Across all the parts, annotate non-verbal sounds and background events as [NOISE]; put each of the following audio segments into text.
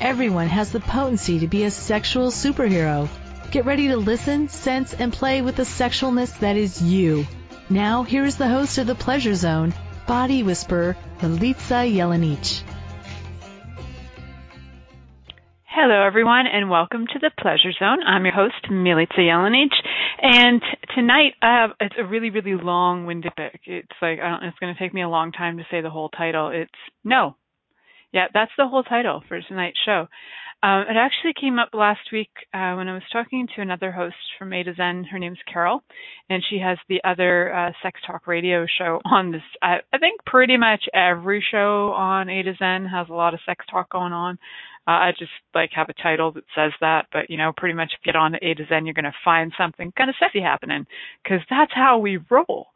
Everyone has the potency to be a sexual superhero. Get ready to listen, sense, and play with the sexualness that is you. Now, here is the host of The Pleasure Zone, Body Whisperer, Milica Jelenic. Hello, everyone, and welcome to the Pleasure Zone. I'm your host, Milica Jelenic, and tonight I have it's a really, really long-winded book. It's like I don't, it's going to take me a long time to say the whole title. It's no, yeah, that's the whole title for tonight's show. Um, it actually came up last week uh, when I was talking to another host from A to Zen. Her name's Carol, and she has the other uh, sex talk radio show on this. I, I think pretty much every show on A to Zen has a lot of sex talk going on. Uh, I just like have a title that says that, but you know, pretty much get on A to Zen, you're going to find something kind of sexy happening because that's how we roll.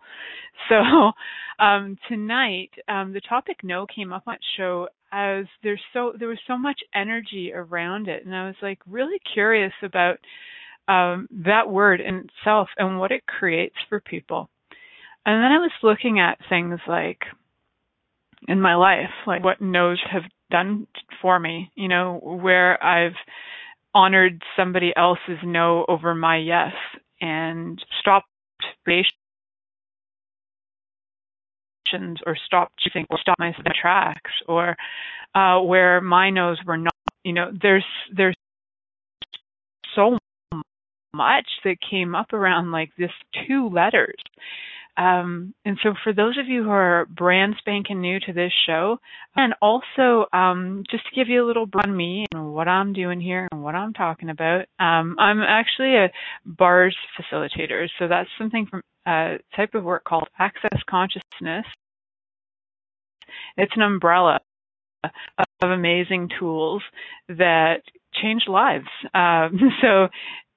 So [LAUGHS] um, tonight, um, the topic no came up on show as there's so there was so much energy around it, and I was like really curious about um, that word in itself and what it creates for people. And then I was looking at things like in my life, like what no's have done for me, you know, where I've honored somebody else's no over my yes and stopped or stop choosing or stopped my tracks or uh, where my no's were not you know there's there's so much that came up around like this two letters um, and so for those of you who are brand spanking new to this show, and also um, just to give you a little on me and what I'm doing here and what I'm talking about, um, I'm actually a bars facilitator. So that's something from a type of work called Access Consciousness. It's an umbrella of amazing tools that change lives. Um, [LAUGHS] so,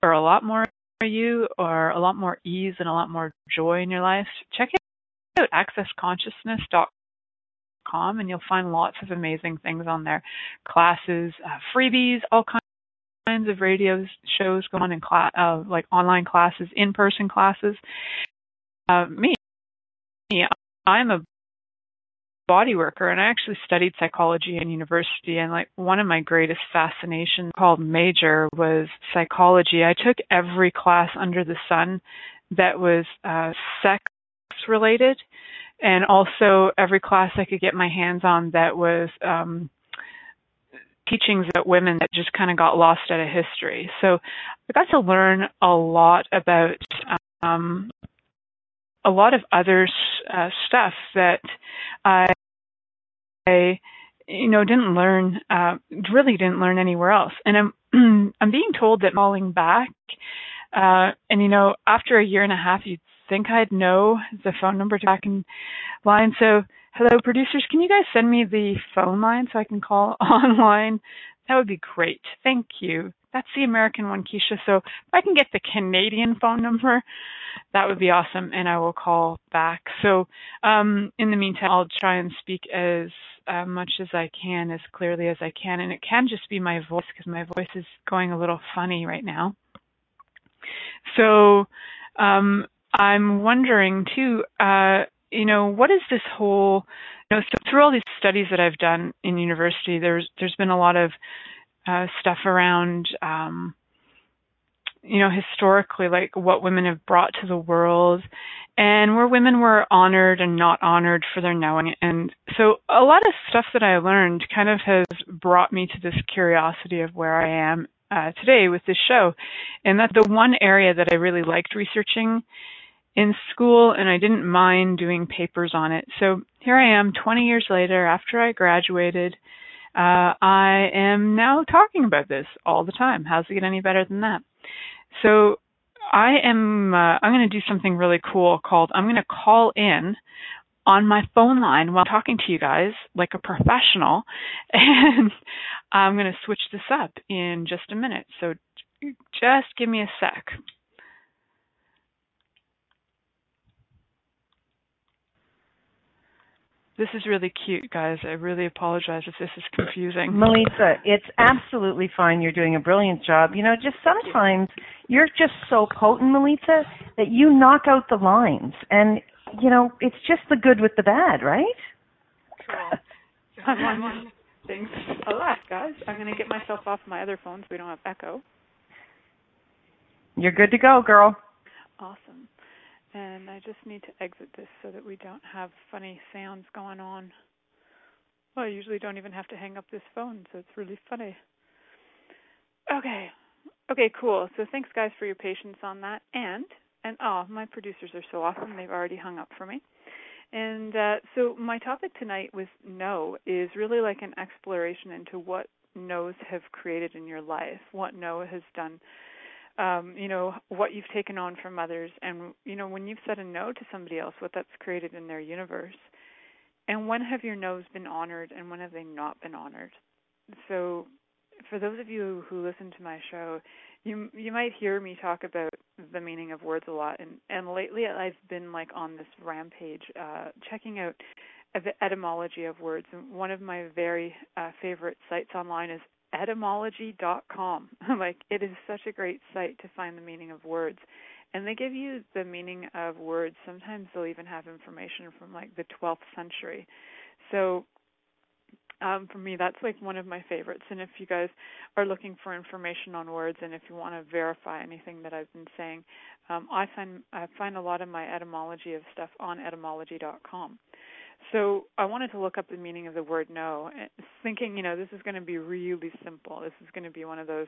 there are a lot more you or a lot more ease and a lot more joy in your life, check out accessconsciousness.com and you'll find lots of amazing things on there. Classes, uh, freebies, all kinds of radio shows going on in uh, like online classes, in-person classes. Uh, me, I'm a body worker and I actually studied psychology in university and like one of my greatest fascinations called major was psychology. I took every class under the sun that was uh sex related and also every class I could get my hands on that was um teachings about women that just kind of got lost out of history. So I got to learn a lot about um a lot of other uh, stuff that I I, you know, didn't learn, uh, really didn't learn anywhere else. And I'm, [CLEARS THROAT] I'm being told that falling back, uh, and you know, after a year and a half, you'd think I'd know the phone number to back in line. So, hello, producers, can you guys send me the phone line so I can call [LAUGHS] online? That would be great. Thank you. That's the American one, Keisha. So if I can get the Canadian phone number, that would be awesome, and I will call back. So um, in the meantime, I'll try and speak as uh, much as I can, as clearly as I can, and it can just be my voice because my voice is going a little funny right now. So um, I'm wondering too, uh, you know, what is this whole, you know, so through all these studies that I've done in university, there's there's been a lot of uh, stuff around um, you know, historically, like what women have brought to the world and where women were honored and not honored for their knowing. And so a lot of stuff that I learned kind of has brought me to this curiosity of where I am uh, today with this show. And that the one area that I really liked researching in school and I didn't mind doing papers on it. So here I am 20 years later after I graduated. Uh, I am now talking about this all the time. How's it get any better than that? So I am uh, I'm going to do something really cool called I'm going to call in on my phone line while talking to you guys like a professional [LAUGHS] and I'm going to switch this up in just a minute. So just give me a sec. This is really cute, guys. I really apologize if this is confusing. Milica, it's absolutely fine. You're doing a brilliant job. You know, just sometimes you're just so potent, Milica, that you knock out the lines. And, you know, it's just the good with the bad, right? Cool. Thanks a lot, guys. I'm going to get myself off my other phone so we don't have echo. You're good to go, girl. Awesome. And I just need to exit this so that we don't have funny sounds going on. Well, I usually don't even have to hang up this phone, so it's really funny. Okay. Okay, cool. So thanks guys for your patience on that. And and oh, my producers are so awesome. They've already hung up for me. And uh, so my topic tonight with no is really like an exploration into what no's have created in your life, what no has done um, you know, what you've taken on from others and you know, when you've said a no to somebody else, what that's created in their universe. And when have your no's been honored and when have they not been honored? So for those of you who listen to my show, you you might hear me talk about the meaning of words a lot and and lately I've been like on this rampage uh checking out the etymology of words and one of my very uh, favorite sites online is etymology.com. [LAUGHS] like it is such a great site to find the meaning of words. And they give you the meaning of words. Sometimes they'll even have information from like the 12th century. So um, for me, that's like one of my favorites. And if you guys are looking for information on words, and if you want to verify anything that I've been saying, um, I find I find a lot of my etymology of stuff on etymology.com. So I wanted to look up the meaning of the word no, thinking, you know, this is going to be really simple. This is going to be one of those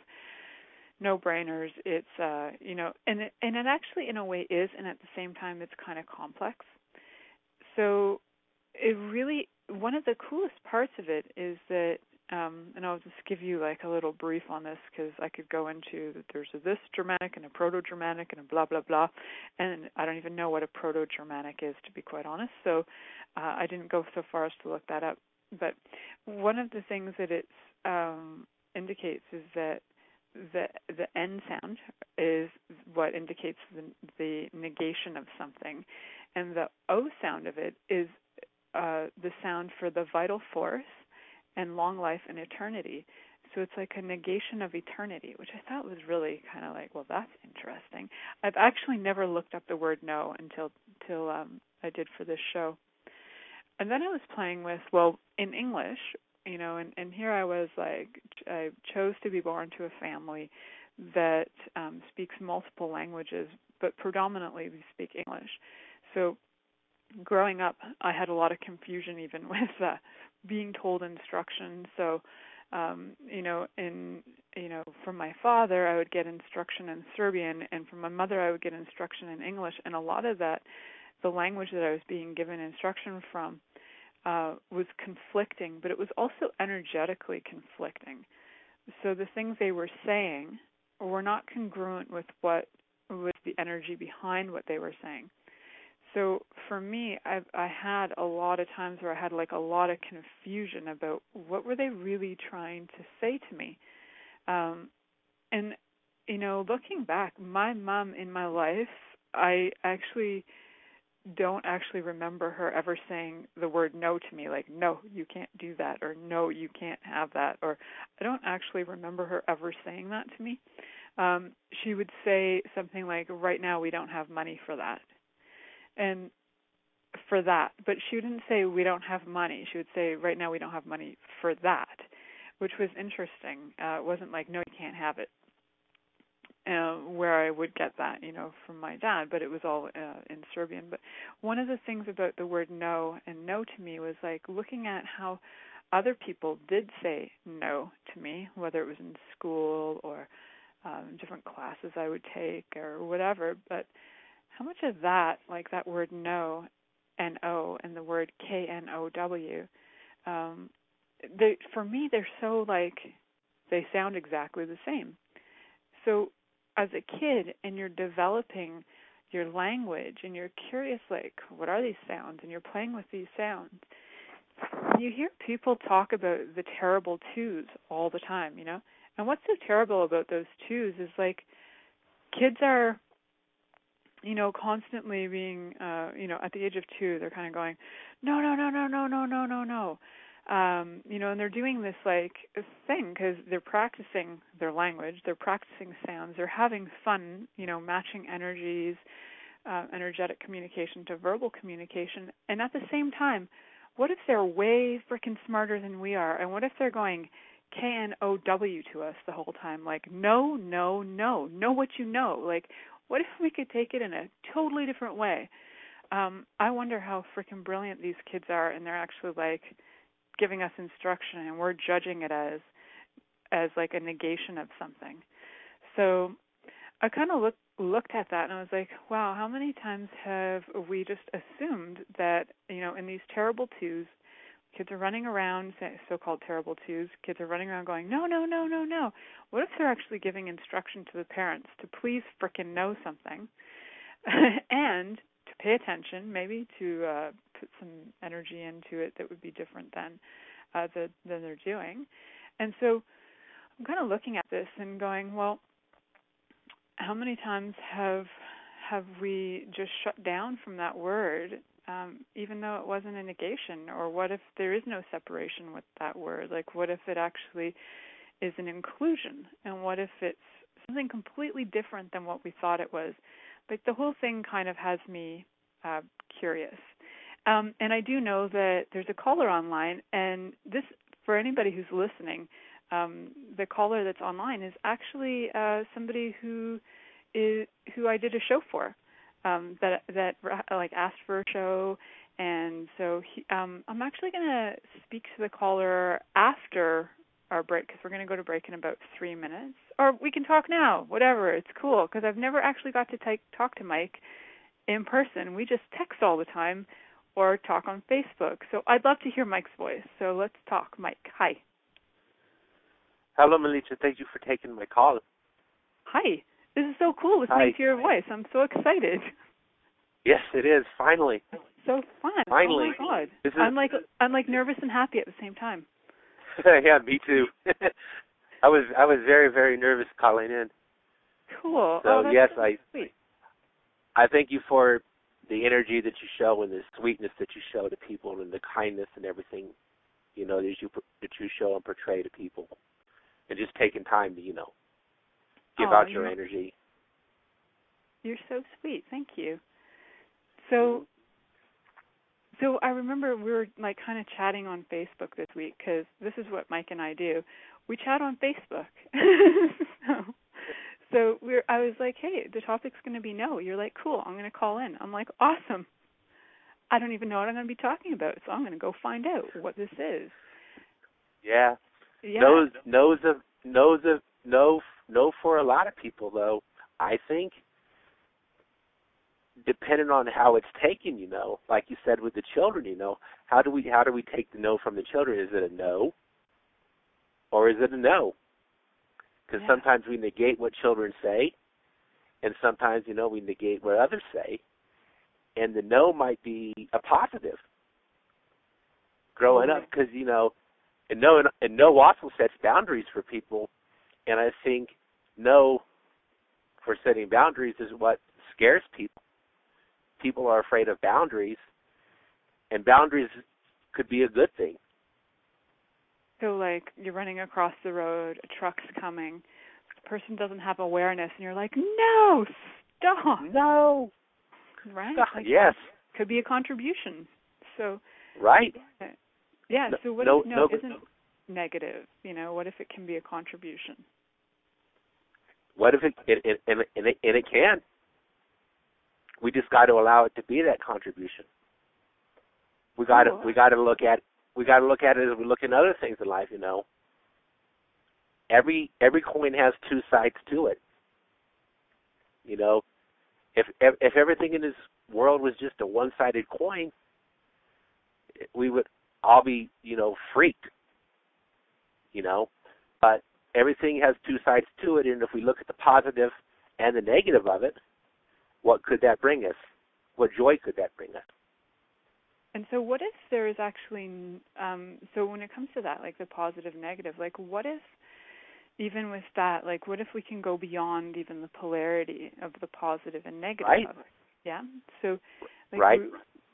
no-brainers. It's, uh, you know, and it, and it actually, in a way, is, and at the same time, it's kind of complex. So it really, one of the coolest parts of it is that um, and I'll just give you like a little brief on this because I could go into that there's a this Germanic and a Proto Germanic and a blah blah blah, and I don't even know what a Proto Germanic is to be quite honest. So uh, I didn't go so far as to look that up. But one of the things that it um, indicates is that the the N sound is what indicates the, the negation of something, and the O sound of it is uh, the sound for the vital force and long life and eternity. So it's like a negation of eternity, which I thought was really kind of like, well, that's interesting. I've actually never looked up the word no until until um, I did for this show. And then I was playing with, well, in English, you know, and and here I was like, I chose to be born to a family that um, speaks multiple languages, but predominantly we speak English. So growing up, I had a lot of confusion even [LAUGHS] with uh, being told instructions. So, um, you know, in you know, from my father, I would get instruction in Serbian, and from my mother, I would get instruction in English. And a lot of that, the language that I was being given instruction from, uh, was conflicting, but it was also energetically conflicting. So the things they were saying were not congruent with what with the energy behind what they were saying so for me i i had a lot of times where i had like a lot of confusion about what were they really trying to say to me um and you know looking back my mom in my life i actually don't actually remember her ever saying the word no to me like no you can't do that or no you can't have that or i don't actually remember her ever saying that to me um she would say something like right now we don't have money for that and for that. But she wouldn't say we don't have money. She would say right now we don't have money for that, which was interesting. Uh, it wasn't like no, you can't have it. Uh, where I would get that, you know, from my dad, but it was all uh, in Serbian. But one of the things about the word no and no to me was like looking at how other people did say no to me, whether it was in school or um, different classes I would take or whatever. But how much of that, like that word no, N O, and the word K N O W, um, they for me they're so like they sound exactly the same. So as a kid and you're developing your language and you're curious like what are these sounds? And you're playing with these sounds. You hear people talk about the terrible twos all the time, you know? And what's so terrible about those twos is like kids are you know constantly being uh you know at the age of 2 they're kind of going no no no no no no no no no um you know and they're doing this like thing cuz they're practicing their language they're practicing sounds they're having fun you know matching energies uh, energetic communication to verbal communication and at the same time what if they're way freaking smarter than we are and what if they're going K N O W to us the whole time. Like, no, no, no. Know what you know. Like, what if we could take it in a totally different way? Um, I wonder how freaking brilliant these kids are, and they're actually like giving us instruction, and we're judging it as as like a negation of something. So I kind of looked looked at that and I was like, wow, how many times have we just assumed that you know in these terrible twos Kids are running around, so-called terrible twos. Kids are running around going, no, no, no, no, no. What if they're actually giving instruction to the parents to please frickin' know something, [LAUGHS] and pay attention, maybe to uh, put some energy into it that would be different than uh, the, than they're doing. And so I'm kind of looking at this and going, well, how many times have have we just shut down from that word um, even though it wasn't a negation? Or what if there is no separation with that word? Like, what if it actually is an inclusion? And what if it's something completely different than what we thought it was? Like, the whole thing kind of has me uh, curious. Um, and I do know that there's a caller online, and this, for anybody who's listening, um, the caller that's online is actually uh, somebody who is who I did a show for um, that that like asked for a show, and so he, um, I'm actually going to speak to the caller after our break because we're going to go to break in about three minutes, or we can talk now. Whatever, it's cool because I've never actually got to t- talk to Mike in person. We just text all the time or talk on Facebook. So I'd love to hear Mike's voice. So let's talk, Mike. Hi. Hello, Milica. Thank you for taking my call. Hi. This is so cool listening Hi. to your voice. I'm so excited. Yes, it is. Finally. So fun. Finally. Oh my god. This is- I'm like I'm like nervous and happy at the same time. [LAUGHS] yeah, me too. [LAUGHS] I was I was very very nervous calling in. Cool. So, oh, yes, I- sweet. I thank you for the energy that you show and the sweetness that you show to people and the kindness and everything, you know, that you that you show and portray to people, and just taking time to you know give Aw, out your you're- energy. You're so sweet. Thank you. So, mm-hmm. So I remember we were like kind of chatting on Facebook this week because this is what Mike and I do. We chat on Facebook. [LAUGHS] so, so we're. I was like, hey, the topic's going to be no. You're like, cool. I'm going to call in. I'm like, awesome. I don't even know what I'm going to be talking about, so I'm going to go find out what this is. Yeah. Yeah. Knows knows of knows of no no for a lot of people though. I think depending on how it's taken, you know, like you said with the children, you know, how do we how do we take the no from the children? Is it a no, or is it a no? Because Yeah. sometimes we negate what children say, and sometimes you know we negate what others say, and the no might be a positive. Growing up, because you know, and no and no also sets boundaries for people, and I think no for setting boundaries is what scares people people are afraid of boundaries, and boundaries could be a good thing. So like you're running across the road, a truck's coming, the person doesn't have awareness, and you're like, no, stop, No. right? Stop. Like, yes. could be a contribution. So Right. yeah. No- So what no- if no, no- isn't negative? You know, what if it can be a contribution? What if it, it, it and, it, and it and it can? We just got to allow it to be that contribution. We got to oh, Cool. we got to look at we got to look at it as we look at other things in life. You know, every every coin has two sides to it. You know, if if, if everything in this world was just a one-sided coin, we would all be you know freaked. You know, but everything has two sides to it, and if we look at the positive and the negative of it, what could that bring us? What joy could that bring us? And so, what if there is actually, um, so when it comes to that, like the positive, negative, like what if, even with that, like what if we can go beyond even the polarity of the positive and negative right. Yeah. So, like right.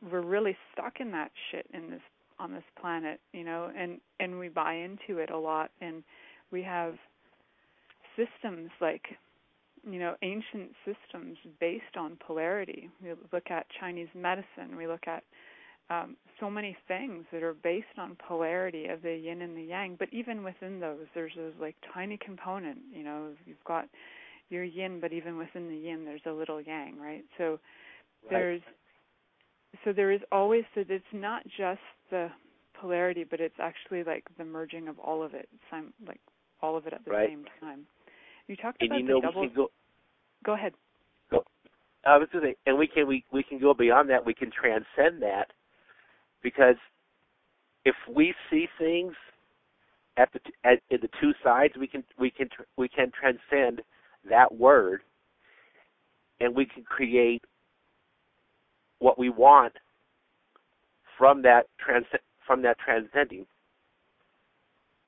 we're, we're really stuck in that shit in this on this planet, you know, and and we buy into it a lot, and we have systems like you know ancient systems based on polarity. We look at Chinese medicine. We look at um, so many things that are based on polarity of the yin and the yang. But even within those, there's this like tiny component. You know, you've got your yin, but even within the yin, there's a little yang, right? So right. there's so there is always so it's not just the polarity, but it's actually like the merging of all of it, like all of it at the right. same time. You talked and about you know the double. Go, go ahead. Go. I was going to say, and we can we we can go beyond that. We can transcend that because if we see things at the at, at the two sides, we can we can we can transcend that word, and we can create what we want from that trans from that transcending.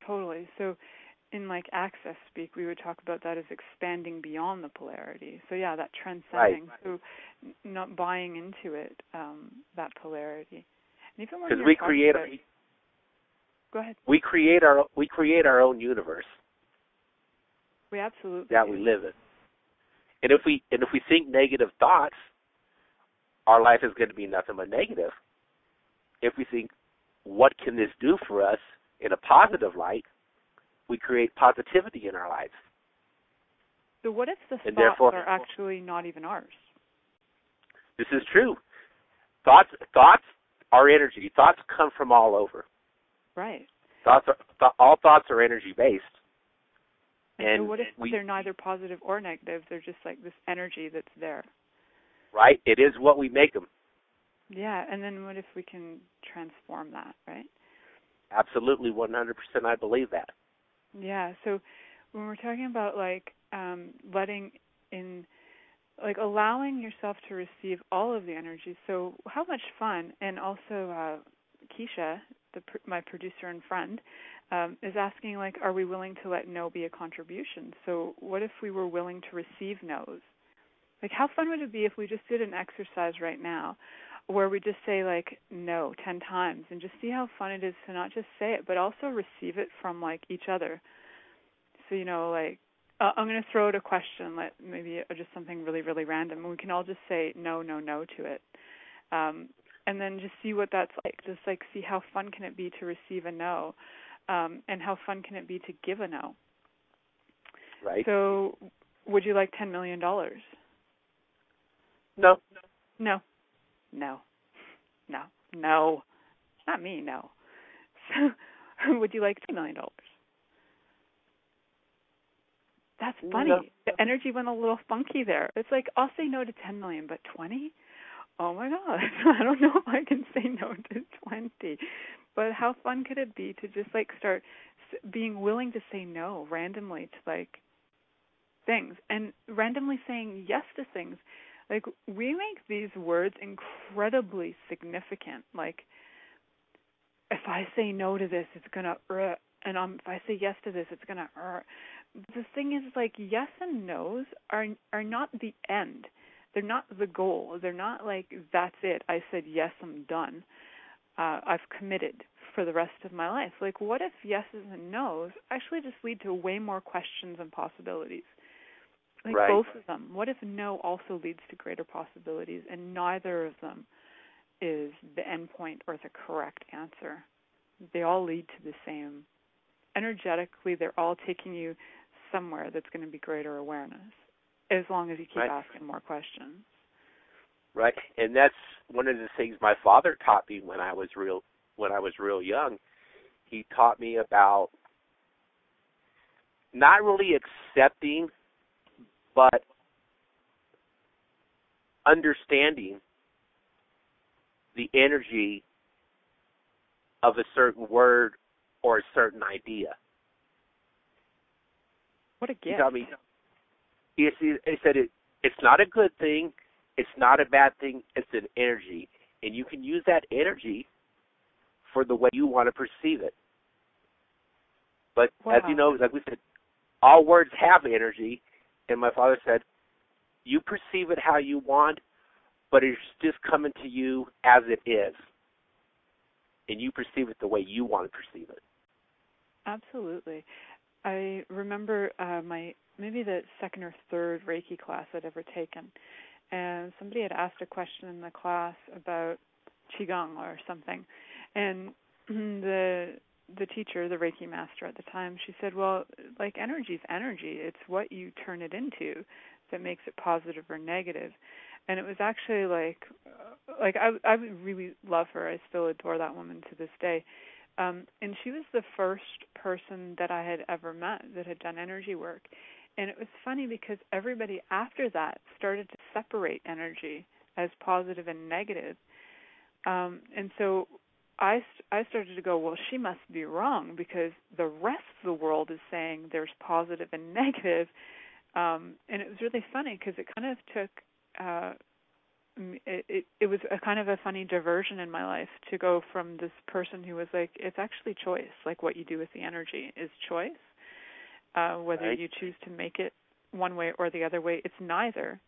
Totally. So in like access speak, we would talk about that as expanding beyond the polarity. So yeah, that transcending. Right. So not buying into it, um, that polarity. And even because we create about, go ahead. We create our we create our own universe. We absolutely that do. we live in. And if we and if we think negative thoughts, our life is going to be nothing but negative. If we think, what can this do for us in a positive light, we create positivity in our lives. So what if the and thoughts are actually not even ours? This is true. Thoughts thoughts are energy. Thoughts come from all over. Right. Thoughts are th- all thoughts are energy based. And, and so what if we, they're neither positive or negative? They're just like this energy that's there. Right. It is what we make them. Yeah, and then what if we can transform that, right? Absolutely, 100%. I believe that. Yeah. So when we're talking about like um, letting in, like allowing yourself to receive all of the energy. So how much fun! And also, uh, Keisha, the, my producer and friend, um, is asking like, are we willing to let no be a contribution? So what if we were willing to receive no's? Like, how fun would it be if we just did an exercise right now where we just say like no 10 times and just see how fun it is to not just say it but also receive it from like each other. So you know like uh, i'm going to throw out a question like maybe just something really really random and we can all just say no no no to it. Um and then just see what that's like just like see how fun can it be to receive a no um and how fun can it be to give a no. Right. So would you like 10 million dollars? No. No no, no, no, not me. No. So, [LAUGHS] would you like two million dollars? That's funny. No. The energy went a little funky there. It's like I'll say no to ten million, but twenty? Oh my god! [LAUGHS] I don't know if I can say no to twenty. But how fun could it be to just like start being willing to say no randomly to like things and randomly saying yes to things like we make these words incredibly significant. Like if i say no to this it's to uh, and um, if i say yes to this it's to uh. the thing is like yes and no's are are not the end. They're not the goal. They're not like that's it. I said yes i'm done. Uh i've committed for the rest of my life. Like what if yeses and no's actually just lead to way more questions and possibilities like right. both of them. What if no also leads to greater possibilities and neither of them is the end point or the correct answer? They all lead to the same. Energetically, they're all taking you somewhere that's going to be greater awareness as long as you keep right. asking more questions. Right. And that's one of the things my father taught me when I was real when I was real young. He taught me about not really accepting but understanding the energy of a certain word or a certain idea. What a gift! He taught me. He, he said it. It's not a good thing. It's not a bad thing. It's an energy, and you can use that energy for the way you want to perceive it. But wow. as you know, like we said, all words have energy, and my father said, you perceive it how you want, but it's just coming to you as it is, and you perceive it the way you want to perceive it. Absolutely. I remember uh, my maybe the second or third Reiki class I'd ever taken, and somebody had asked a question in the class about qigong or something, and [CLEARS THROAT] the the teacher, the Reiki master at the time, she said, "Well, like energy is energy. It's what you turn it into that makes it positive or negative." And it was actually like, uh, like I I really love her. I still adore that woman to this day. Um, and she was the first person that I had ever met that had done energy work. And it was funny because everybody after that started to separate energy as positive and negative. Um, and so I I started to go, well, she must be wrong because the rest of the world is saying there's positive and [LAUGHS] negative. Um, and it was really funny because it kind of took uh, it, it it was a kind of a funny diversion in my life to go from this person who was like it's actually choice like what you do with the energy is choice uh whether right. you choose to make it one way or the other way it's neither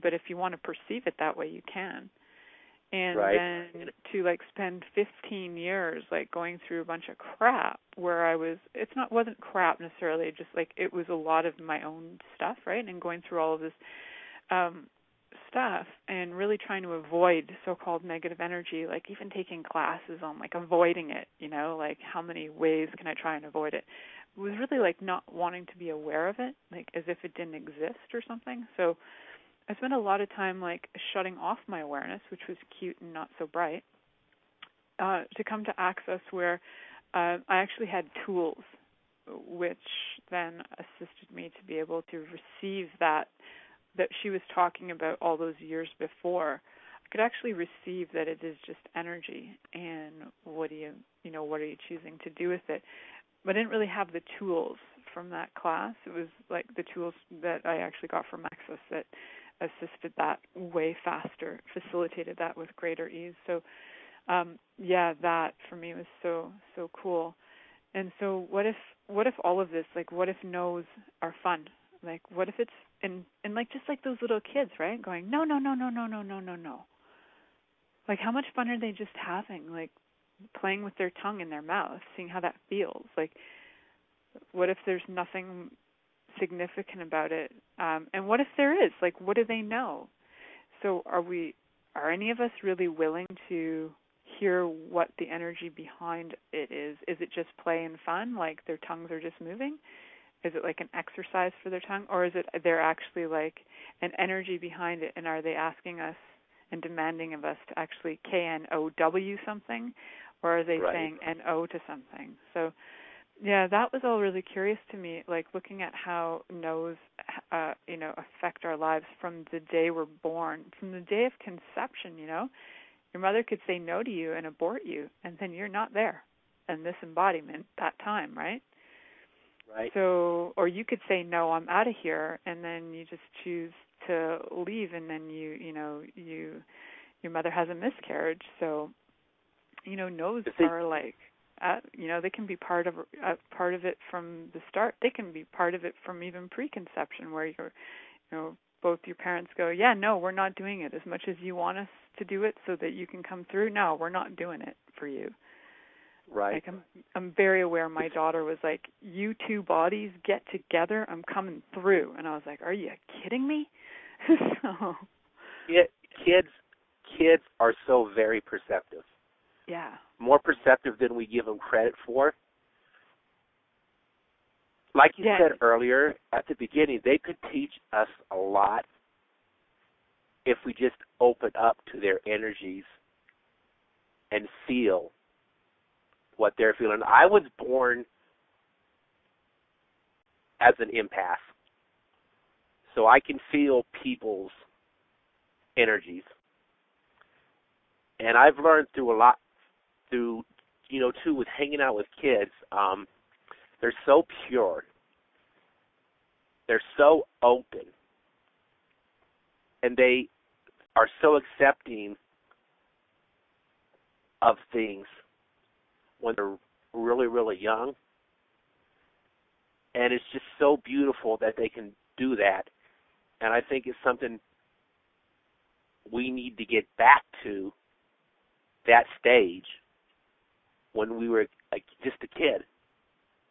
but if you want to perceive it that way you can and right. then to like spend 15 years like going through a bunch of crap where I was it's not wasn't crap necessarily just like it was a lot of my own stuff right? And going through all of this um stuff and really trying to avoid so-called negative energy like even taking classes on like avoiding it you know? Like how many ways can i try and avoid it, it? Was really like not wanting to be aware of it like as if it didn't exist or something. So i spent a lot of time like shutting off my awareness which was cute and not so bright uh to come to access where uh i actually had tools which then assisted me to be able to receive that that she was talking about all those years before, I could actually receive that it is just energy and what do you you know, what are you choosing to do with it? But I didn't really have the tools from that class. It was like the tools that I actually got from Access that assisted that way faster, facilitated that with greater ease. So um yeah, that for me was so so cool. And so what if what if all of this like what if no's are fun? Like what if it's and and like just like those little kids, right? Going, no, no, no, no, no, no, no, no, no. Like how much fun are they just having? Like playing with their tongue in their mouth, seeing how that feels. Like what if there's nothing significant about it? Um, and what if there is? Like what do they know? So are we are any of us really willing to hear what the energy behind it is? Is it just play and fun, like their tongues are just moving? is it like an exercise for their tongue or is it they're actually like an energy behind it and are they asking us and demanding of us to actually K N O W something or are they right. saying N O to something? So yeah, that was all really curious to me, like looking at how no's, uh, you know, affect our lives from the day we're born, from the day of conception. You know, your mother could say no to you and abort you, and then you're not there in this embodiment that time, right? Right. So, or you could say no, I'm out of here, and then you just choose to leave, and then you, you know, you, your mother has a miscarriage. So, you know, no's are like, uh, you know, they can be part of uh, part of it from the start. They can be part of it from even preconception, where you're, you know, both your parents go, yeah, no, we're not doing it as much as you want us to do it, so that you can come through. No, we're not doing it for you. Right. Like I'm I'm very aware my daughter was like, You two bodies get together, I'm coming through and I was like, Are you kidding me? [LAUGHS] so yeah, kids kids are so very perceptive. Yeah. More perceptive than we give them credit for. Like you yeah. said earlier at the beginning, they could teach us a lot if we just open up to their energies and feel what they're feeling. I was born as an empath, so I can feel people's energies, and I've learned through a lot through you know too with hanging out with kids. Um, they're so pure. They're so open, and they are so accepting of things when they're really, really young. And it's just so beautiful that they can do that. And I think it's something we need to get back to that stage when we were like just a kid,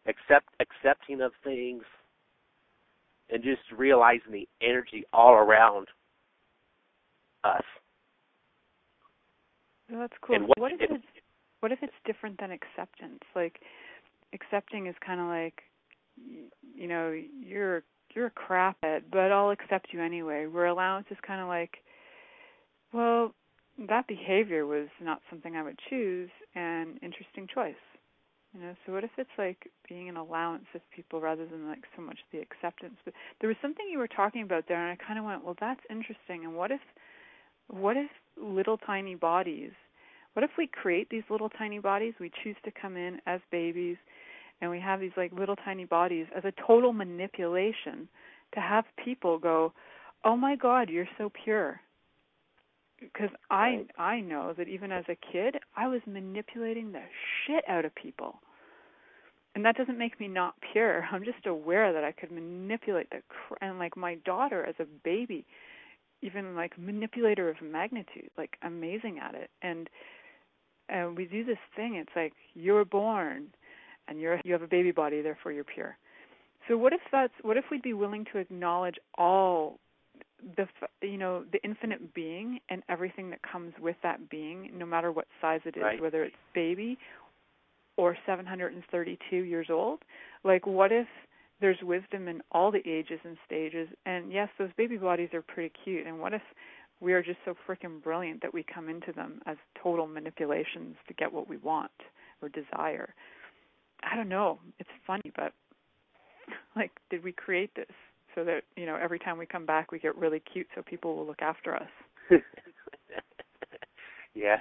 accept accepting of things, and just realizing the energy all around us. Well, that's cool. What, what if it's what if it's different than acceptance? Like accepting is kind of like you know you're you're a craphead, but I'll accept you anyway. Where allowance is kind of like, well, that behavior was not something I would choose, and interesting choice. You know, so what if it's like being an allowance of people rather than like so much the acceptance? But there was something you were talking about there, and I kind of went, well, that's interesting. And what if, what if little tiny bodies? What if we create these little tiny bodies? We choose to come in as babies, and we have these like little tiny bodies as a total manipulation to have people go, oh my God, you're so pure because I I know that even as a kid, I was manipulating the shit out of people. And that doesn't make me not pure. [LAUGHS] I'm just aware that I could manipulate the cr- and like my daughter as a baby, even like manipulator of magnitude, like amazing at it. And and we do this thing. It's like you're born, and you're you have a baby body, therefore you're pure. So what if that's what if we'd be willing to acknowledge all the you know the infinite being and everything that comes with that being no matter what size it is right. whether it's baby or 732 years old like what if there's wisdom in all the ages and stages? And yes those baby bodies are pretty cute and what if we are just so freaking brilliant that we come into them as total manipulations to get what we want or desire? I don't know. It's funny but [LAUGHS] like did we create this so that you know every time we come back we get really cute so people will look after us. [LAUGHS] Yes.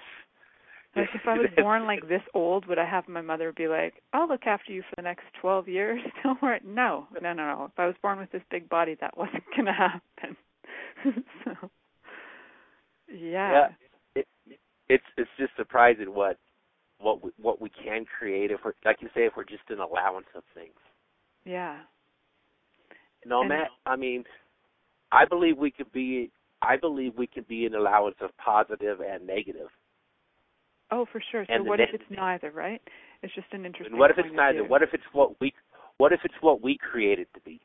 Like if i was born like this old would i have my mother be like i'll look after you for the next twelve years? [LAUGHS] Don't worry. No no no no. If i was born with this big body that wasn't going to happen. [LAUGHS] So yeah, yeah. It, it's it's just surprising what what we, what we can create if we're like you say if we're just an allowance of things. Yeah no, and, Matt. I mean, I believe we could be. I believe we can be an allowance of positive and negative. Oh, for sure. So what if it's neither, right? It's just an interesting. And what if it's neither? What if it's what we? What if it's what we created to be?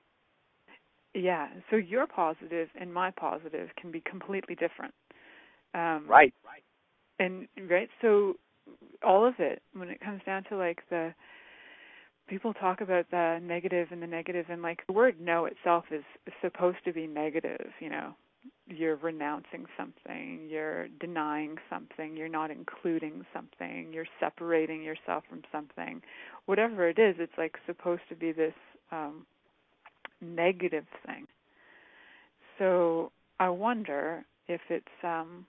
Yeah. So your positive and my positive can be completely different. Um, right. Right. And right. So all of it, when it comes down to like the people talk about the negative and the negative and like the word no itself is, supposed to be negative you know. You're renouncing something you're denying something you're not including something you're separating yourself from something. Whatever it is it's like supposed to be this um negative thing. So i wonder if it's um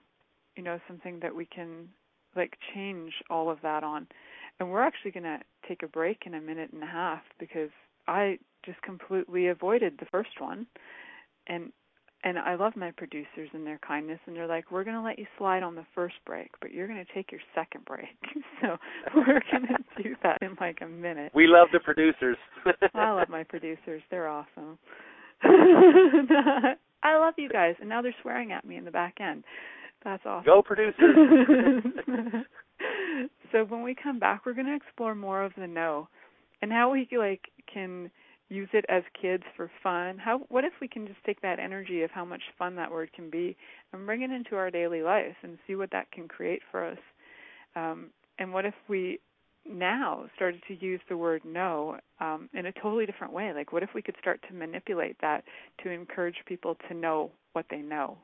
you know something that we can like change all of that on and we're actually going to take a break in a minute and a half because I just completely avoided the first one. And and I love my producers and their kindness and they're like, We're gonna let you slide on the first break, but you're gonna take your second break. [LAUGHS] so we're [LAUGHS] gonna do that in like a minute. We love the producers. [LAUGHS] I love my producers. They're awesome. I love you guys and now they're swearing at me in the back end. That's awesome. Go producers. So when we come back, we're going to explore more of the no and how we like can use it as kids for fun. How what if we can just take that energy of how much fun that word can be and bring it into our daily life and see what that can create for us. Um, and what if we now started to use the word no um, in a totally different way? Like, what if we could start to manipulate that to encourage people to know what they know?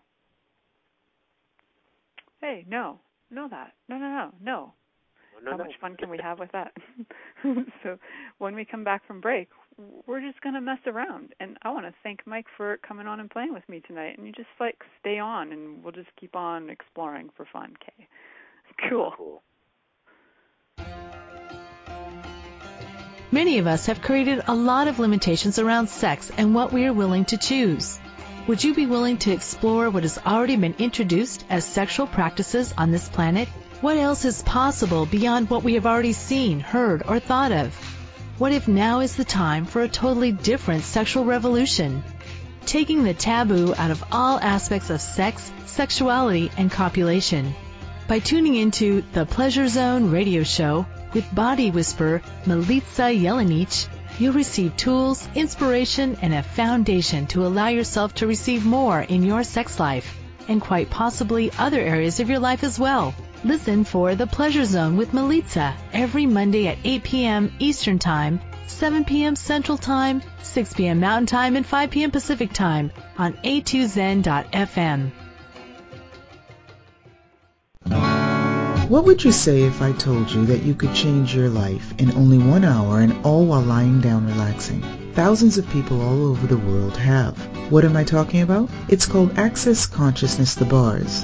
Hey, no, know that. No, no, no, no. Oh, no How no. much fun can we have with that? [LAUGHS] so when we come back from break, we're just going to mess around. And I want to thank Mike for coming on and playing with me tonight. And you just like stay on, and we'll just keep on exploring for fun. Kay. [LAUGHS] Cool. Cool. Many of us have created a lot of limitations around sex and what we are willing to choose. Would you be willing to explore what has already been introduced as sexual practices on this planet What else is possible beyond what we have already seen, heard, or thought of? What if now is the time for a totally different sexual revolution? Taking the taboo out of all aspects of sex, sexuality, and copulation. By tuning into the Pleasure Zone radio show with body whisperer Milica Jelenic, you'll receive tools, inspiration, and a foundation to allow yourself to receive more in your sex life and quite possibly other areas of your life as well. Listen for The Pleasure Zone with Milica every Monday at 8 p.m. Eastern Time, 7 p.m. Central Time, 6 p.m. Mountain Time, and 5 p.m. Pacific Time on a2zen.fm. What would you say if I told you that you could change your life in only one hour and all while lying down relaxing? Thousands of people all over the world have. What am I talking about? It's called Access Consciousness The Bars.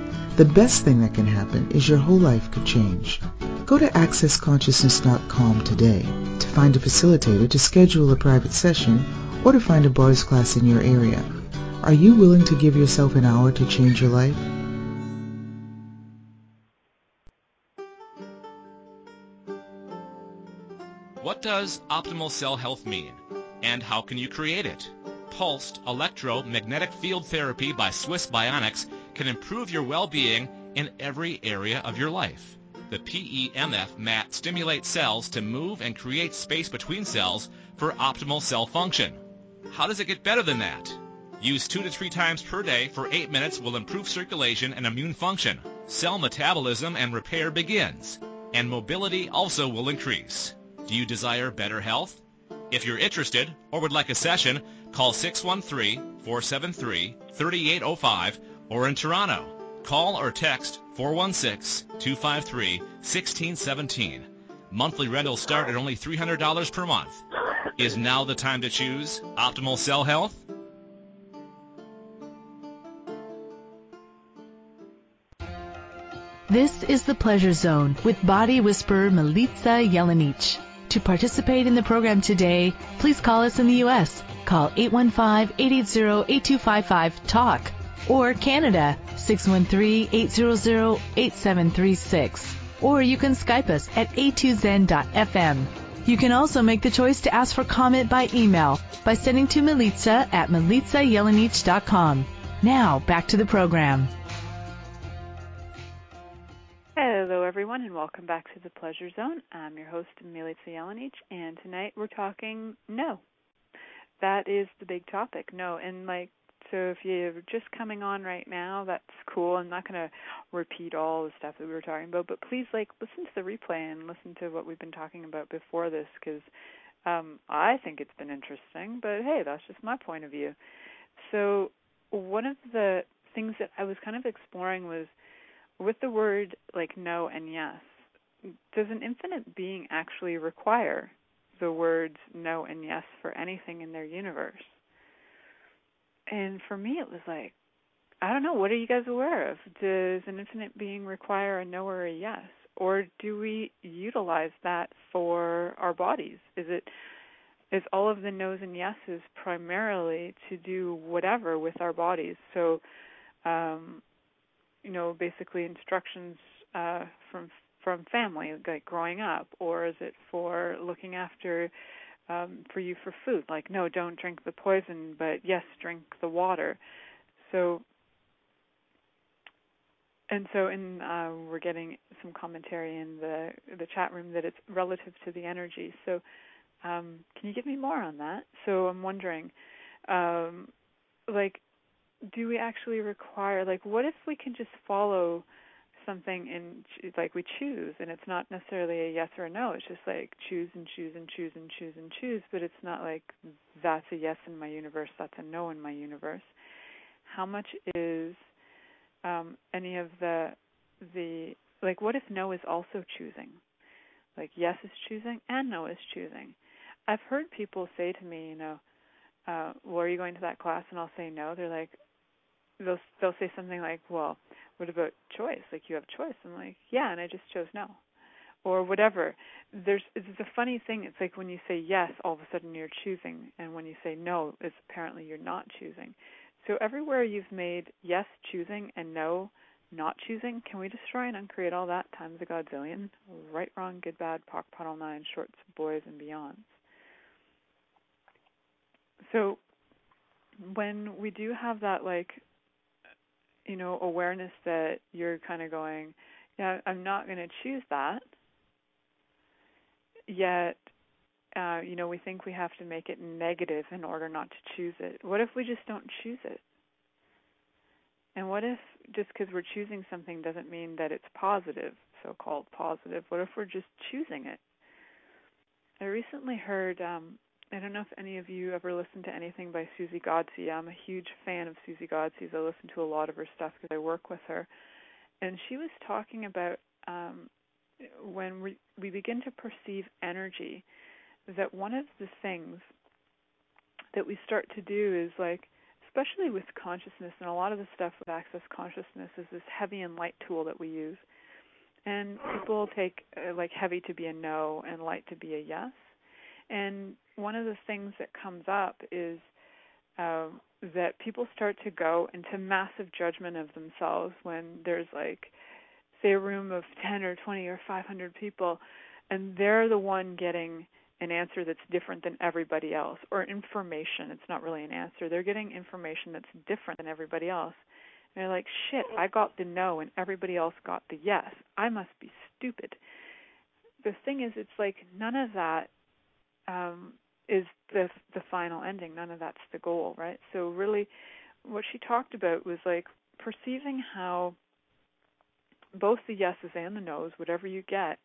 The best thing that can happen is your whole life could change. Go to accessconsciousness.com today to find a facilitator to schedule a private session or to find a bars class in your area. Are you willing to give yourself an hour to change your life? What does optimal cell health mean? And how can you create it? Pulsed electromagnetic field therapy by Swiss Bionics can improve your well-being in every area of your life. The PEMF mat stimulates cells to move and create space between cells for optimal cell function. How does it get better than that? Use two to three times per day for eight minutes will improve circulation and immune function. Cell metabolism and repair begins, and mobility also will increase. Do you desire better health? If you're interested or would like a session, call 613-473-3805 or in Toronto. Call or text 416-253-1617. Monthly rentals start at only $300 per month. Is now the time to choose Optimal Cell Health? This is the Pleasure Zone with body whisperer Milica Jelenic. To participate in the program today, please call us in the U.S. Call 815-880-8255-TALK or Canada 613-800-8736. Or you can Skype us at a2zen.fm. You can also make the choice to ask for comment by email by sending to Milica at milicajelenic.com. Now, back to the program. Hello, everyone, and welcome back to the Pleasure Zone. I'm your host, Milica Jelenic, and tonight we're talking no. That is the big topic, no. And like, so if you're just coming on right now, that's cool. I'm not going to repeat all the stuff that we were talking about, but please, like, listen to the replay and listen to what we've been talking about before this, because um, I think it's been interesting. But hey, that's just my point of view. So one of the things that I was kind of exploring was with the word like no and yes, does an infinite being actually require the words no and yes for anything in their universe? And for me, it was like, I don't know, what are you guys aware of? Does an infinite being require a no or a yes? Or do we utilize that for our bodies? Is it is all of the no's and yeses primarily to do whatever with our bodies? So um, you know basically instructions uh, from from family like growing up or is it for looking after um, for you for food. Like no don't drink the poison but yes drink the water. So and so in uh, we're getting some commentary in the the chat room that it's relative to the energy. So um, can you give me more on that? So i'm wondering um, like do we actually require like what if we can just follow something and like we choose and it's not necessarily a yes or a no it's just like choose and choose and choose and choose and choose but it's not like that's a yes in my universe that's a no in my universe how much is um any of the the like what if no is also choosing Like yes is choosing and no is choosing. I've heard people say to me, you know, uh, well, are you going to that class? And I'll say no. They're like, they'll they'll say something like, well, what about choice? Like you have choice. I'm like, yeah, and I just chose no, or whatever. There's it's a funny thing. It's like when you say yes, all of a sudden you're choosing, and when you say no, it's apparently you're not choosing. So everywhere you've made yes choosing and no not choosing, can we destroy and uncreate all that times a godzillion? Right, wrong, good, bad, POC, POD all nine, shorts, boys, and beyonds. So when we do have that like you know awareness that you're kind of going yeah i'm not going to choose that. Yet uh, you know we think we have to make it negative in order not to choose it. What if we just don't choose it? And what if just because we're choosing something doesn't mean that it's positive so called positive? What if we're just choosing it? I recently heard um I don't know if any of you ever listened to anything by Susie Godsey. I'm a huge fan of Susie Godsey's. I listen to a lot of her stuff because I work with her. And she was talking about um, when we, we begin to perceive energy, that one of the things that we start to do is like, especially with consciousness and a lot of the stuff with access consciousness is this heavy and light tool that we use. And people take uh, like heavy to be a no and light to be a yes. And one of the things that comes up is uh, that people start to go into massive judgment of themselves when there's like, say, a room of 10 or 20 or 500 people, and they're the one getting an answer that's different than everybody else, or information. It's not really an answer. They're getting information that's different than everybody else. And they're like, shit, I got the no and everybody else got the yes. I must be stupid. The thing is, it's like none of that um, is the the final ending. None of that's the goal, right? So really, what she talked about was like perceiving how both the yeses and the nos, whatever you get,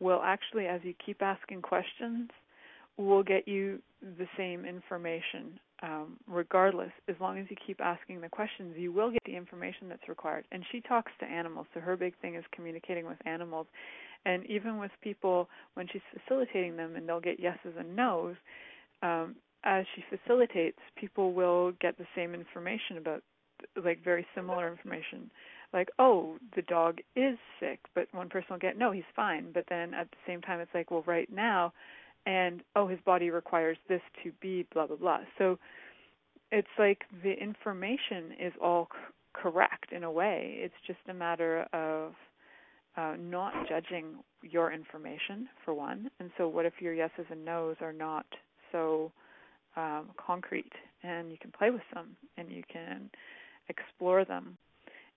will actually, as you keep asking questions, will get you the same information um, regardless. As long as you keep asking the questions, you will get the information that's required. And she talks to animals, so her big thing is communicating with animals. And even with people, when she's facilitating them, and they'll get yeses and nos, um, as she facilitates, people will get the same information about, like very similar information, like oh the dog is sick, but one person will get no he's fine, but then at the same time it's like well right now, and oh his body requires this to be blah blah blah. So it's like the information is all c- correct in a way. It's just a matter of uh, not judging your information for one. And so, what if your yeses and nos are not so um, concrete, and you can play with them and you can explore them.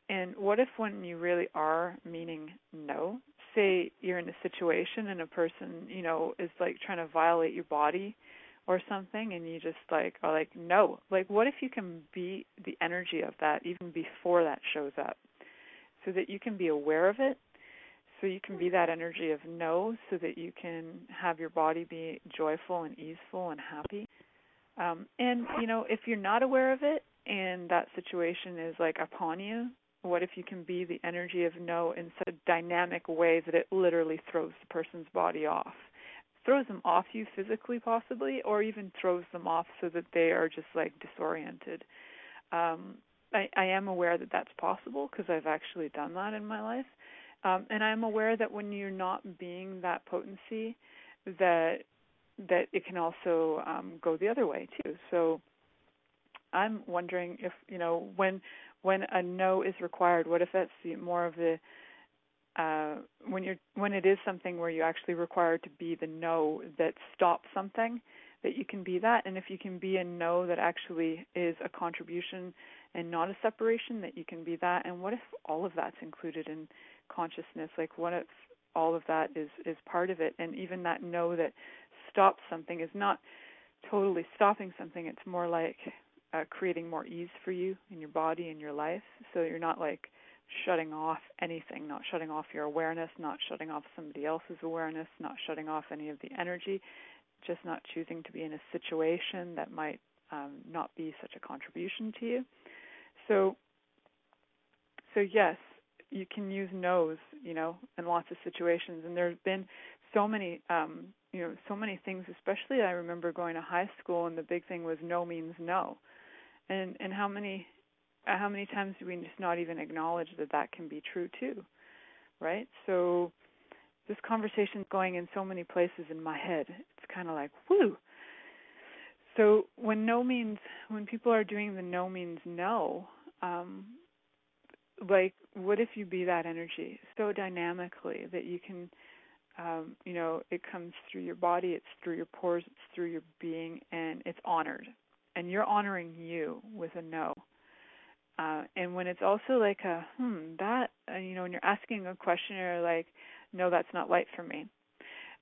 And what if when you really are meaning no, say you're in a situation and a person, you know, is like trying to violate your body or something and you just like are like no. Like what if you can be the energy of that even before that shows up? So that you can be aware of it so you can be that energy of no so that you can have your body be joyful and easeful and happy. Um and you know if you're not aware of it and that situation is like upon you what if you can be the energy of no in such a dynamic way that it literally throws the person's body off? Throws them off you physically possibly or even throws them off so that they are just like disoriented. Um i i am aware that that's possible because i've actually done that in my life um, and I'm aware that when you're not being that potency, that that it can also um, go the other way too. So I'm wondering if you know when when a no is required, what if that's the, more of the uh, when you're when it is something where you actually require to be the no that stops something that you can be that and if you can be a no that actually is a contribution and not a separation that you can be that and what if all of that's included in consciousness like what if all of that is is part of it? And even that know that stops something is not totally stopping something. It's more like uh, creating more ease for you in your body and your life. So you're not like shutting off anything not shutting off your awareness not shutting off somebody else's awareness not shutting off any of the energy just not choosing to be in a situation that might um, not be such a contribution to you. So so yes you can use no's, you know, in lots of situations. And there's been so many um you know so many things especially i remember going to high school and the big thing was no means no. And and how many how many times do we just not even acknowledge that that can be true too right? So this conversation's going in so many places in my head. It's kind of like whoo so when no means when people are doing the no means no um like what if you be that energy so dynamically that you can um, you know, it comes through your body, it's through your pores, it's through your being, and it's honored. And you're honoring you with a no. Uh, and when it's also like a hmm, that uh, you know, when you're asking a question or like, no, that's not light for me.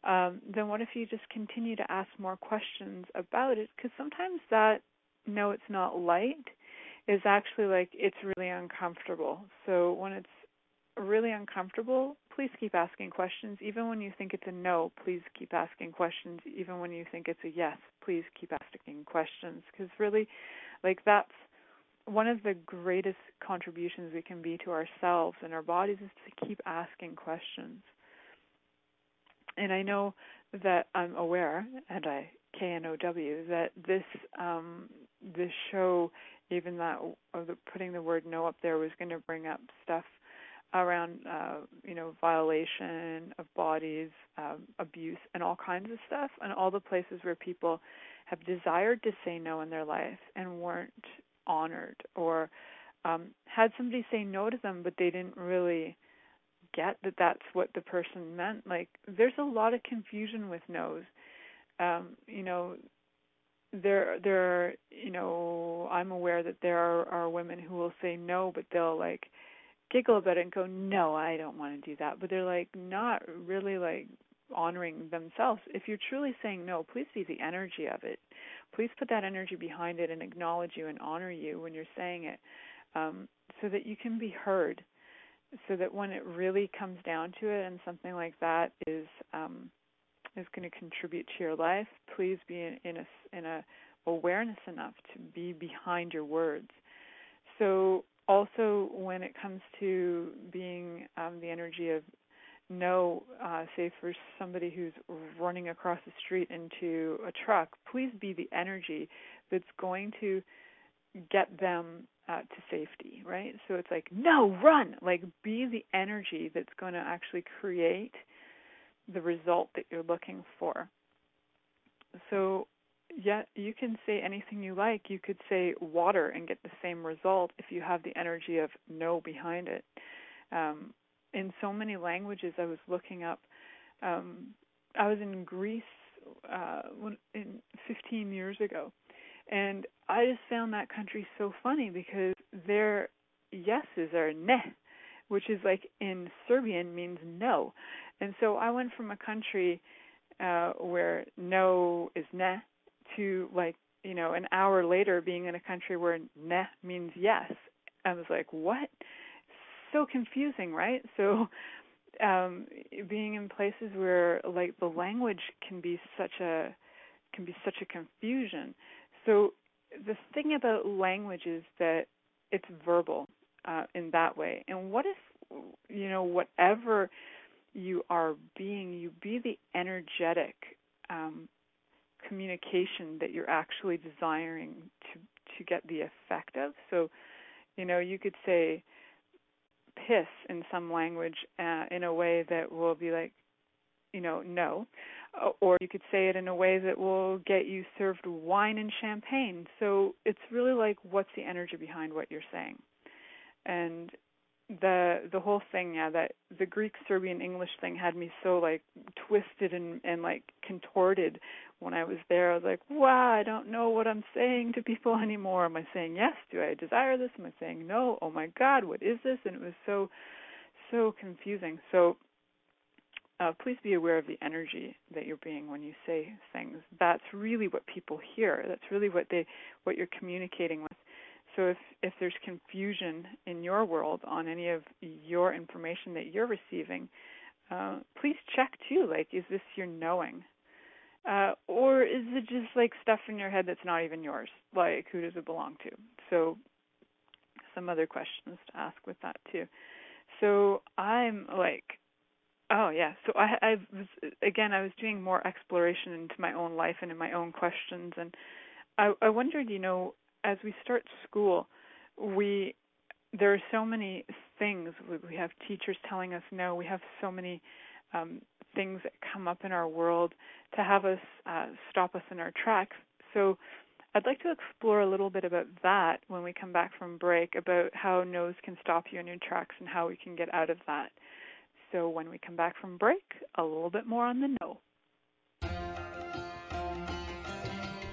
Um, then what if you just continue to ask more questions about it? Because sometimes that no, it's not light is actually like it's really uncomfortable. So when it's really uncomfortable, please keep asking questions. Even when you think it's a no, please keep asking questions. Even when you think it's a yes, please keep asking questions. Because really, like that's one of the greatest contributions we can be to ourselves and our bodies is to keep asking questions. And I know that I'm aware, and I K N O W, that this um, this show, even that of the, putting the word no up there, was going to bring up stuff around uh, you know violation of bodies, um, abuse, and all kinds of stuff, and all the places where people have desired to say no in their life and weren't honored, or um, had somebody say no to them, but they didn't really get that that's what the person meant. Like there's a lot of confusion with no's. Um, you know, there there you know I'm aware that there are, are women who will say no, but they'll like giggle about it and go, "No, I don't want to do that." But they're like not really like honoring themselves. If you're truly saying no, please be the energy of it. Please put that energy behind it and acknowledge you and honor you when you're saying it, um, so that you can be heard. So that when it really comes down to it, and something like that is um, is going to contribute to your life, please be in, a in a awareness enough to be behind your words. So also when it comes to being um, the energy of no, uh, say for somebody who's running across the street into a truck, please be the energy that's going to get them uh, to safety, right? So it's like, no, run! Like, be the energy that's going to actually create the result that you're looking for. So yeah, you can say anything you like. You could say water and get the same result if you have the energy of no behind it. Um, in so many languages, I was looking up. Um, I was in Greece uh, in 15 years ago, and I just found that country so funny because their yeses are ne, which is like in Serbian means no, and so I went from a country uh, where no is ne to like you know an hour later being in a country where "ne" means yes. I was like what? So confusing right? So um being in places where like the language can be such a can be such a confusion. So the thing about language is that it's verbal uh in that way. And what if you know whatever you are being you be the energetic um communication that you're actually desiring to to get the effect of. So, you know, you could say piss in some language uh, in a way that will be like, you know, no, uh, or you could say it in a way that will get you served wine and champagne. So it's really like what's the energy behind what you're saying, and the the whole thing yeah that the greek serbian english thing had me so like twisted and and like contorted when i was there. I was like wow i don't know what i'm saying to people [LAUGHS] anymore. Am i saying yes? Do i desire this? Am i saying no? Oh my god what is this? And it was so so confusing. So uh, please be aware of the energy that you're being when you say things. That's really what people hear. That's really what they, what you're communicating with. So if if there's confusion in your world on any of your information that you're receiving, uh, please check too. Like, is this your knowing, uh, or is it just like stuff in your head that's not even yours? Like, who does it belong to? So, some other questions to ask with that too. So I'm like Oh yeah. So I I was again I was doing more exploration into my own life and in my own questions and I I wondered, you know, as we start school, we there are so many things we have teachers telling us no, we have so many um things that come up in our world to have us uh stop us in our tracks. So I'd like to explore a little bit about that when we come back from break about how no's can stop you in your tracks and how we can get out of that. So when we come back from break, a little bit more on the no.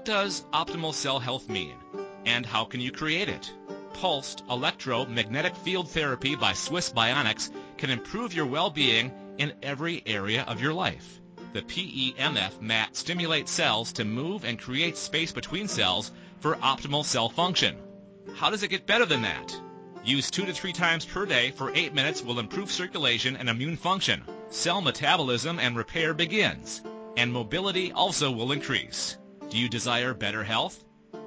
What does optimal cell health mean? And how can you create it? Pulsed electromagnetic field therapy by Swiss Bionics can improve your well-being in every area of your life. The PEMF mat stimulates cells to move and create space between cells for optimal cell function. How does it get better than that? Use two to three times per day for eight minutes will improve circulation and immune function. Cell metabolism and repair begins, and mobility also will increase. Do you desire better health?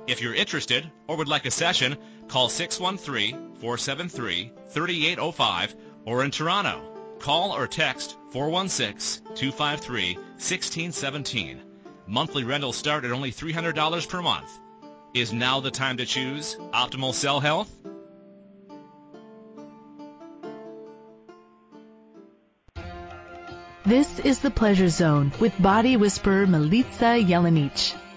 If you're interested or would like a session, call 613-473-3805 or in Toronto. Call or text 416-253-1617. Monthly rentals start at only $300 per month. Is now the time to choose optimal cell health? This is the Pleasure Zone with body whisperer Milica Jelenic.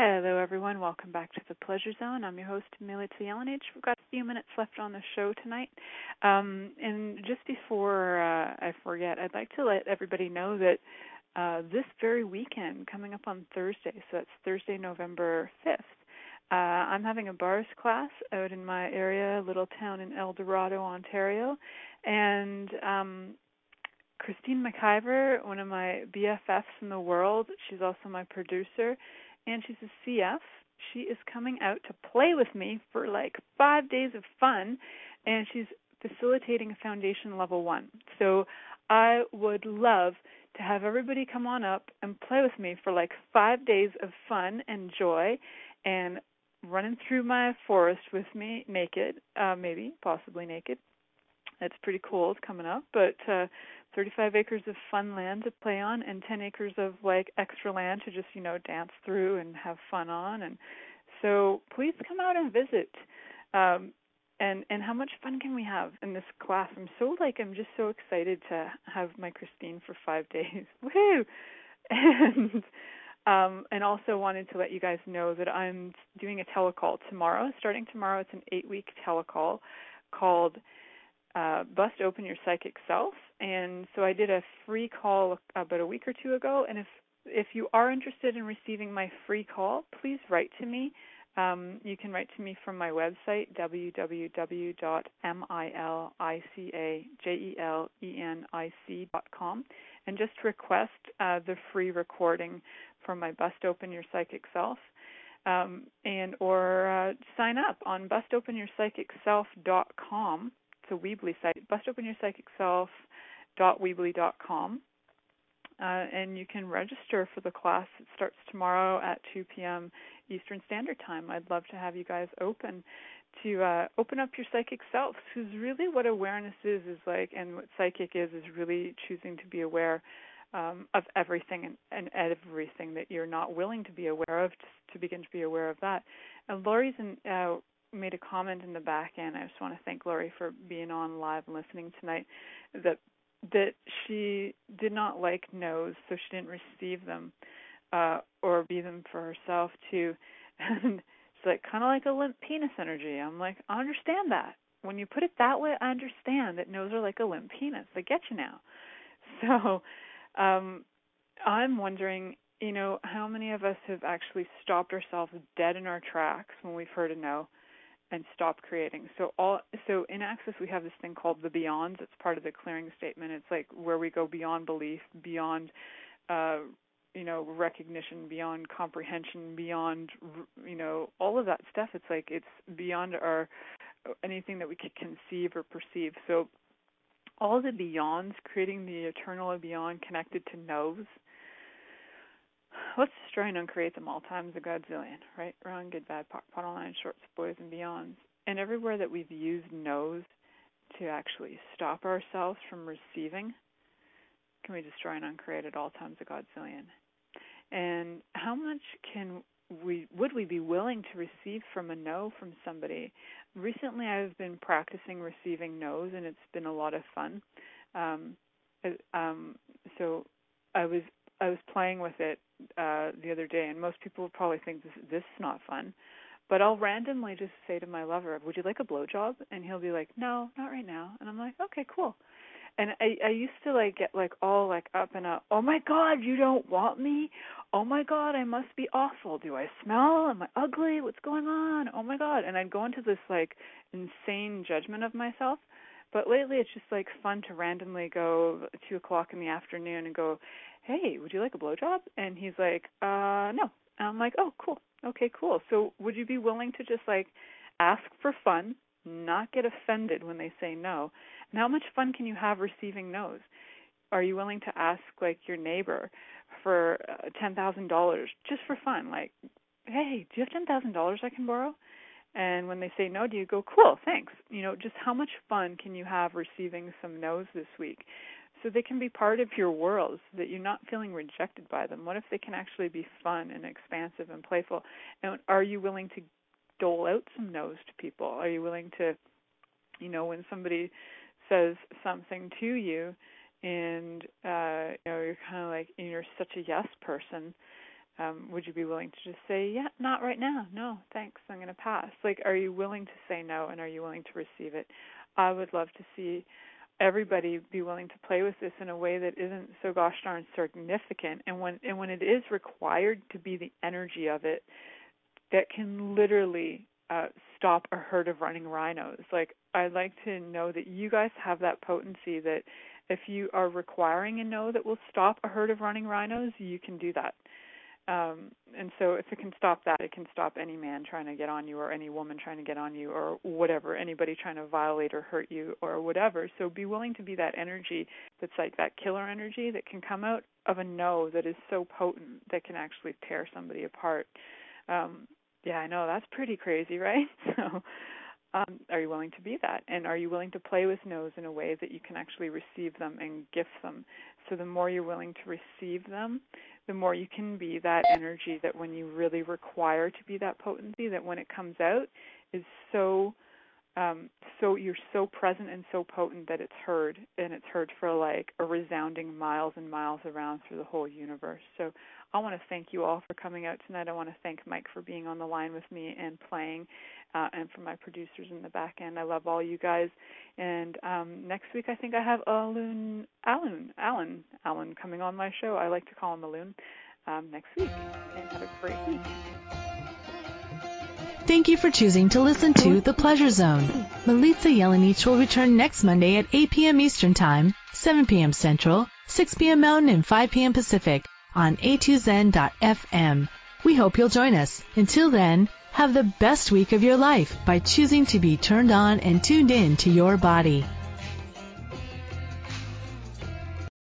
Hello, everyone. Welcome back to the Pleasure Zone. I'm your host, Milica Jelenic. We've got a few minutes left on the show tonight. Um, and just before uh, I forget, I'd like to let everybody know that uh, this very weekend, coming up on Thursday, so that's Thursday, November 5th, uh, I'm having a bars class out in my area, little town in Eldorado, Ontario. And um, Christine McIver, one of my BFFs in the world, she's also my producer and she's a CF. She is coming out to play with me for like five days of fun, and she's facilitating a foundation level one. So I would love to have everybody come on up and play with me for like five days of fun and joy and running through my forest with me naked, uh, maybe, possibly naked. It's pretty. It's coming up, but uh, 35 acres of fun land to play on and 10 acres of like extra land to just you know dance through and have fun on. And so please come out and visit. Um and and how much fun can we have in this class? I'm so like i'm just so excited to have my christine for five [LAUGHS] days. Woohoo! And um and also wanted to let you guys know that i'm doing a telecall tomorrow starting tomorrow. It's an eight week telecall called uh, Bust Open Your Psychic Self. And so I did a free call about a week or two ago. And if if you are interested in receiving my free call, please write to me. Um, you can write to me from my website www.milicajelenic.com and just request uh, the free recording from my Bust Open Your Psychic Self. Um, and or uh, sign up on bustopenyourpsychicself.com it's a Weebly site, bustopenyourpsychicself.weebly.com. uh, and you can register for the class. It starts tomorrow at 2 p.m. Eastern Standard Time. I'd love to have you guys open to uh, open up your psychic self, who's really what awareness is is like, and what psychic is is really choosing to be aware um, of everything and, and everything that you're not willing to be aware of, just to begin to be aware of that. And Laurie's in, uh, made a comment in the back end. I just want to thank Lori for being on live and listening tonight. That that she did not like no's, so she didn't receive them uh, or be them for herself too. And it's like kind of like a limp penis energy. I'm like, I understand that. When you put it that way, I understand that no's are like a limp penis. I get you now. [LAUGHS] So um, I'm wondering, you know, how many of us have actually stopped ourselves dead in our tracks when we've heard a no and stop creating. So all so in Access we have this thing called the beyonds. It's part of the clearing statement. It's like where we go beyond belief, beyond uh you know recognition beyond comprehension beyond you know all of that stuff it's like it's beyond our anything that we could conceive or perceive so all the beyonds creating the eternal beyond connected to no's let's try and uncreate them all times a godzillion, right? Wrong, good, bad, pot, pot line, shorts, boys, and beyonds. And everywhere that we've used no's to actually stop ourselves from receiving, can we destroy and uncreate at all times a godzillion? And how much can we would we be willing to receive from a no from somebody? Recently, I've been practicing receiving no's, and it's been a lot of fun. Um, um, so I was I was playing with it uh, the other day, and most people probably think this this is not fun. But I'll randomly just say to my lover, "Would you like a blowjob?" And he'll be like, "No, not right now." And I'm like, "Okay, cool." And I I used to like get like all like up and up. Oh my God, you don't want me? Oh my God, I must be awful. Do I smell? Am I ugly? What's going on? Oh my God! And I'd go into this like insane judgment of myself. But lately, it's just like fun to randomly go two o'clock in the afternoon and go, hey, would you like a blowjob? And he's like, uh, no. And I'm like, oh, cool. Okay, cool. So would you be willing to just like ask for fun, not get offended when they say no? And how much fun can you have receiving no's? Are you willing to ask like your neighbor for uh, ten thousand dollars just for fun? Like, hey, do you have ten thousand dollars I can borrow? And when they say no, do you go, cool, thanks? You know, just how much fun can you have receiving some no's this week? So they can be part of your world so that you're not feeling rejected by them. What if they can actually be fun and expansive and playful? And are you willing to dole out some no's to people? Are you willing to you know when somebody says something to you and uh you know you're kind of like you're such a yes person um would you be willing to just say yeah not right now. No thanks. I'm going to pass. Like are you willing to say no and are you willing to receive it? I would love to see everybody be willing to play with this in a way that isn't so gosh darn significant. And when and when it is required to be the energy of it that can literally uh stop a herd of running rhinos. Like i'd like to know that you guys have that potency that if you are requiring a no that will stop a herd of running rhinos you can do that um, and so if it can stop that, it can stop any man trying to get on you or any woman trying to get on you or whatever, anybody trying to violate or hurt you or whatever. So be willing to be that energy that's like that killer energy that can come out of a no that is so potent that can actually tear somebody apart. Um, yeah, I know that's pretty crazy, [LAUGHS] right? So um, are you willing to be that? And are you willing to play with no's in a way that you can actually receive them and gift them? So the more you're willing to receive them, the more you can be that energy that when you really require to be that potency, that when it comes out is so um so you're so present and so potent that it's heard and it's heard for like a resounding miles and miles around through the whole universe. So I want to thank you all for coming out tonight. I want to thank Mike for being on the line with me and playing uh, and for my producers in the back end. I love all you guys. And um, next week, I think I have Alun, Alan, Alan, Alan coming on my show. I like to call him Alun um, next week. And have a great week. Thank you for choosing to listen to The Pleasure Zone. Milica Jelenic will return next Monday at 8 p.m. Eastern Time, 7 p.m. Central, 6 p.m. Mountain, and 5 p.m. Pacific on a2zen.fm. We hope you'll join us. Until then, have the best week of your life by choosing to be turned on and tuned in to your body.